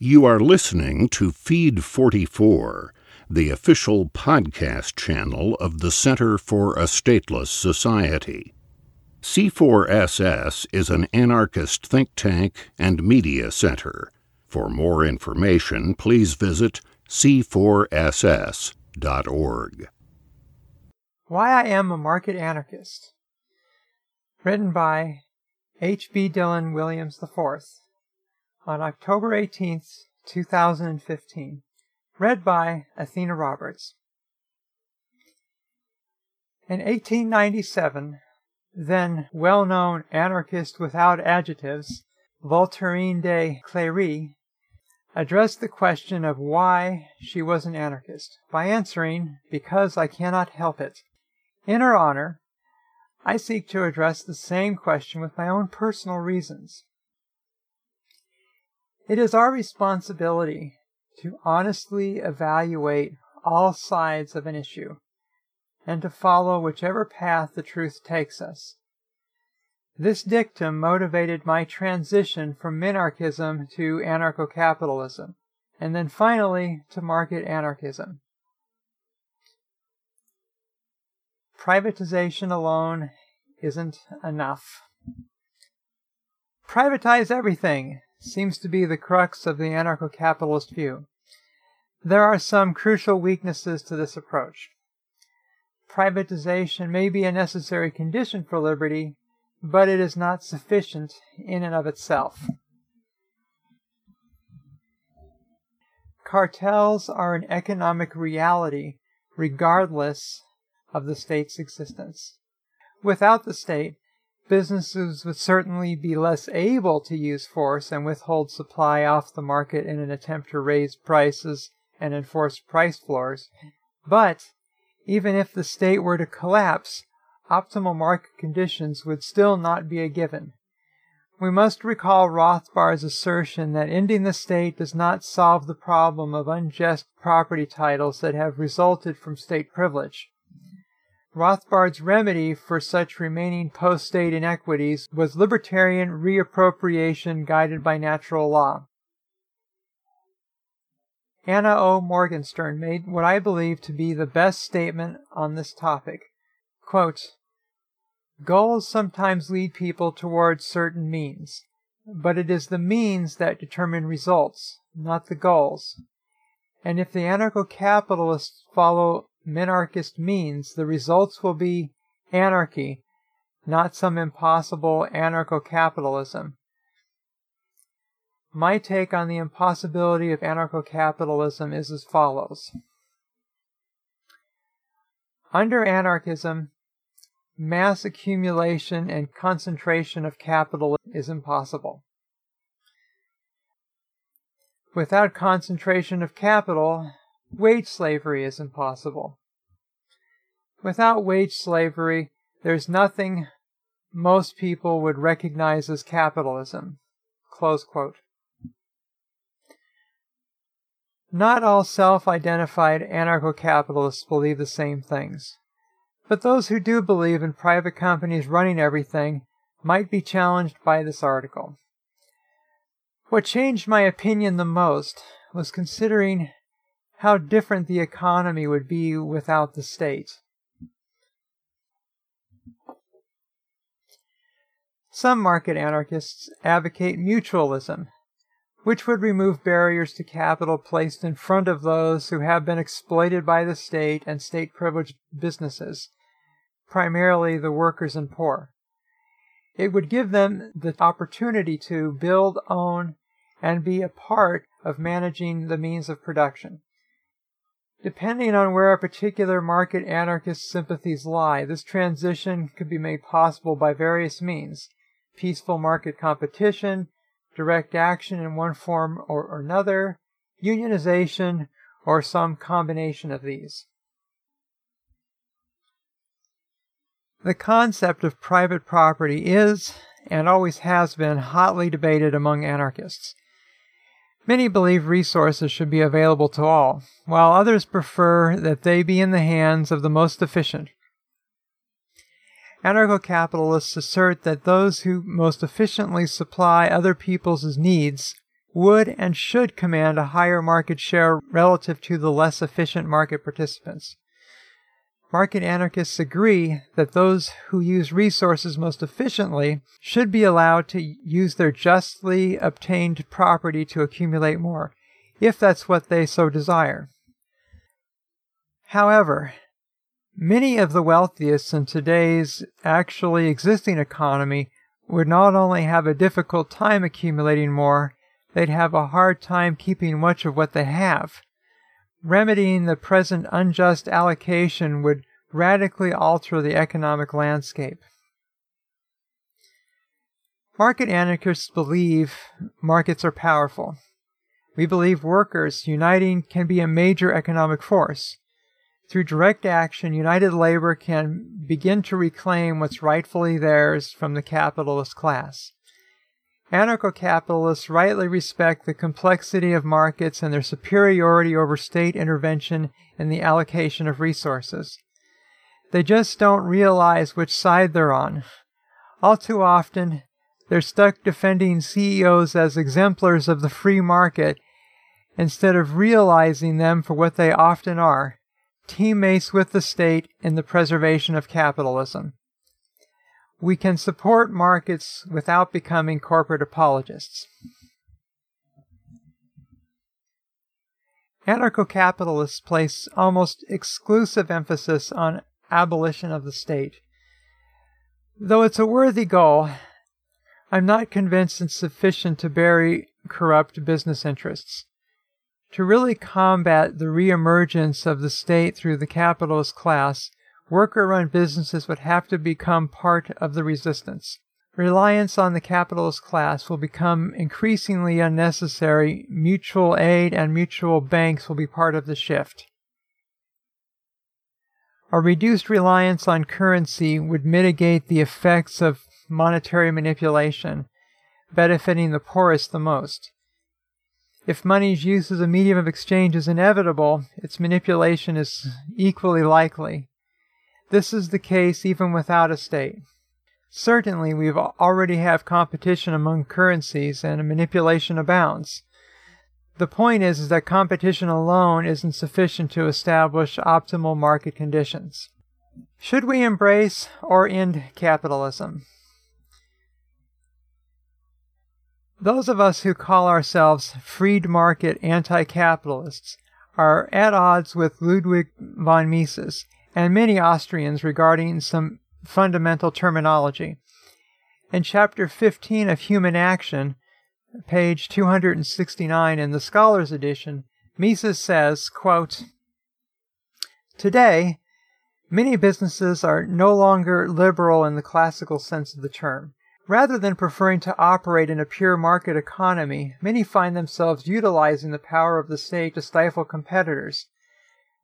You are listening to Feed 44, the official podcast channel of the Center for a Stateless Society. C4SS is an anarchist think tank and media center. For more information, please visit c4ss.org. Why I Am a Market Anarchist. Written by H.B. Dillon Williams IV on October 18th, 2015. Read by Athena Roberts. In 1897, then well known anarchist without adjectives, Voltairine de Cleyre, addressed the question of why she was an anarchist by answering, Because I cannot help it. In her honor, I seek to address the same question with my own personal reasons. It is our responsibility to honestly evaluate all sides of an issue and to follow whichever path the truth takes us. This dictum motivated my transition from minarchism to anarcho capitalism, and then finally to market anarchism. Privatization alone isn't enough. Privatize everything seems to be the crux of the anarcho capitalist view. There are some crucial weaknesses to this approach. Privatization may be a necessary condition for liberty, but it is not sufficient in and of itself. Cartels are an economic reality regardless of the state's existence. Without the state, businesses would certainly be less able to use force and withhold supply off the market in an attempt to raise prices and enforce price floors. But even if the state were to collapse, optimal market conditions would still not be a given. We must recall Rothbard's assertion that ending the state does not solve the problem of unjust property titles that have resulted from state privilege. Rothbard's remedy for such remaining post-state inequities was libertarian reappropriation guided by natural law. Anna O. Morgenstern made what I believe to be the best statement on this topic. Quote, Goals sometimes lead people towards certain means, but it is the means that determine results, not the goals. And if the anarcho-capitalists follow minarchist means, the results will be anarchy, not some impossible anarcho-capitalism. My take on the impossibility of anarcho-capitalism is as follows. Under anarchism, mass accumulation and concentration of capital is impossible. Without concentration of capital, wage slavery is impossible. Without wage slavery, there's nothing most people would recognize as capitalism. Not all self identified anarcho capitalists believe the same things. But those who do believe in private companies running everything might be challenged by this article. What changed my opinion the most was considering how different the economy would be without the state. Some market anarchists advocate mutualism, which would remove barriers to capital placed in front of those who have been exploited by the state and state privileged businesses primarily the workers and poor. It would give them the opportunity to build, own, and be a part of managing the means of production. Depending on where a particular market anarchist sympathies lie, this transition could be made possible by various means peaceful market competition, direct action in one form or another, unionization, or some combination of these. The concept of private property is, and always has been, hotly debated among anarchists. Many believe resources should be available to all, while others prefer that they be in the hands of the most efficient. Anarcho capitalists assert that those who most efficiently supply other people's needs would and should command a higher market share relative to the less efficient market participants. Market anarchists agree that those who use resources most efficiently should be allowed to use their justly obtained property to accumulate more, if that's what they so desire. However, many of the wealthiest in today's actually existing economy would not only have a difficult time accumulating more, they'd have a hard time keeping much of what they have. Remedying the present unjust allocation would radically alter the economic landscape. Market anarchists believe markets are powerful. We believe workers uniting can be a major economic force. Through direct action, United Labor can begin to reclaim what's rightfully theirs from the capitalist class. Anarcho capitalists rightly respect the complexity of markets and their superiority over state intervention in the allocation of resources. They just don't realize which side they're on. All too often, they're stuck defending CEOs as exemplars of the free market instead of realizing them for what they often are teammates with the state in the preservation of capitalism. We can support markets without becoming corporate apologists. Anarcho capitalists place almost exclusive emphasis on abolition of the state. Though it's a worthy goal, I'm not convinced it's sufficient to bury corrupt business interests. To really combat the reemergence of the state through the capitalist class, worker run businesses would have to become part of the resistance. Reliance on the capitalist class will become increasingly unnecessary. Mutual aid and mutual banks will be part of the shift. A reduced reliance on currency would mitigate the effects of monetary manipulation, benefiting the poorest the most. If money's use as a medium of exchange is inevitable, its manipulation is equally likely. This is the case even without a state. Certainly, we already have competition among currencies and manipulation abounds. The point is, is that competition alone isn't sufficient to establish optimal market conditions. Should we embrace or end capitalism? Those of us who call ourselves freed market anti capitalists are at odds with Ludwig von Mises and many Austrians regarding some fundamental terminology. In chapter 15 of Human Action, page 269 in the Scholars Edition, Mises says, quote, Today, many businesses are no longer liberal in the classical sense of the term. Rather than preferring to operate in a pure market economy, many find themselves utilizing the power of the state to stifle competitors.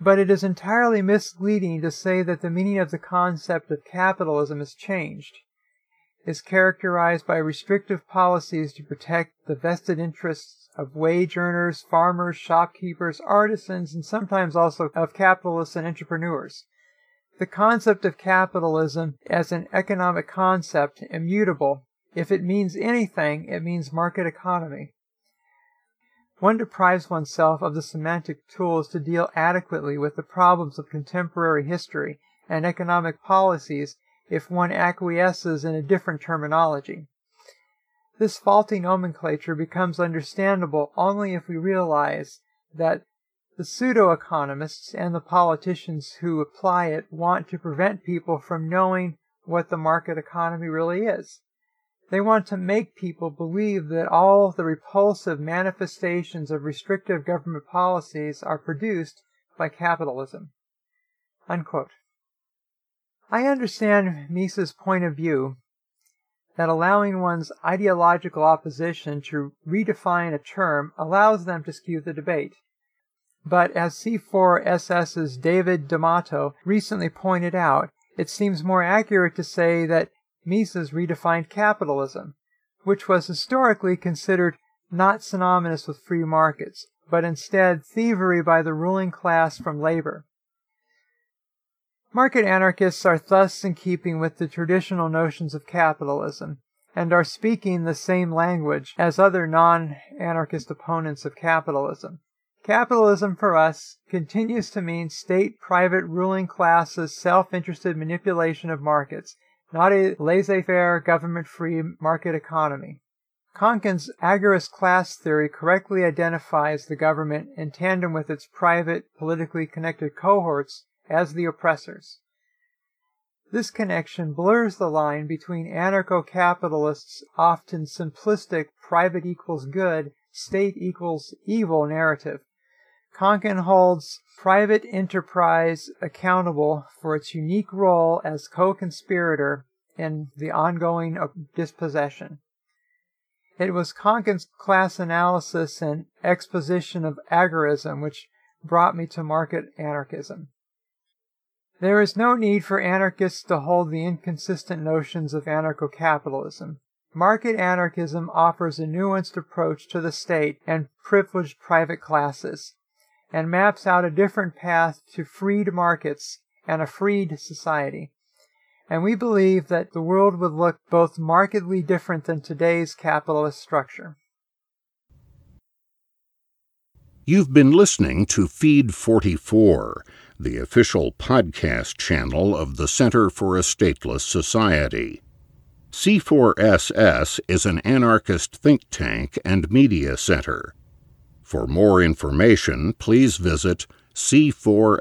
But it is entirely misleading to say that the meaning of the concept of capitalism has changed. Is characterized by restrictive policies to protect the vested interests of wage earners, farmers, shopkeepers, artisans, and sometimes also of capitalists and entrepreneurs. The concept of capitalism as an economic concept, immutable, if it means anything, it means market economy. One deprives oneself of the semantic tools to deal adequately with the problems of contemporary history and economic policies if one acquiesces in a different terminology. This faulty nomenclature becomes understandable only if we realize that the pseudo economists and the politicians who apply it want to prevent people from knowing what the market economy really is. They want to make people believe that all the repulsive manifestations of restrictive government policies are produced by capitalism. Unquote. I understand Mises' point of view that allowing one's ideological opposition to redefine a term allows them to skew the debate. But as C4SS's David D'Amato recently pointed out, it seems more accurate to say that Mises redefined capitalism, which was historically considered not synonymous with free markets, but instead thievery by the ruling class from labor. Market anarchists are thus in keeping with the traditional notions of capitalism, and are speaking the same language as other non anarchist opponents of capitalism. Capitalism for us continues to mean state private ruling classes self interested manipulation of markets, not a laissez faire government free market economy. Konkin's agorist class theory correctly identifies the government in tandem with its private, politically connected cohorts as the oppressors. This connection blurs the line between anarcho capitalists' often simplistic private equals good, state equals evil narrative. Konkin holds private enterprise accountable for its unique role as co conspirator in the ongoing dispossession. It was Konkin's class analysis and exposition of agorism which brought me to market anarchism. There is no need for anarchists to hold the inconsistent notions of anarcho capitalism. Market anarchism offers a nuanced approach to the state and privileged private classes, and maps out a different path to freed markets and a freed society and we believe that the world would look both markedly different than today's capitalist structure. You've been listening to Feed 44, the official podcast channel of the Center for a Stateless Society. C4SS is an anarchist think tank and media center. For more information, please visit c4ss.org.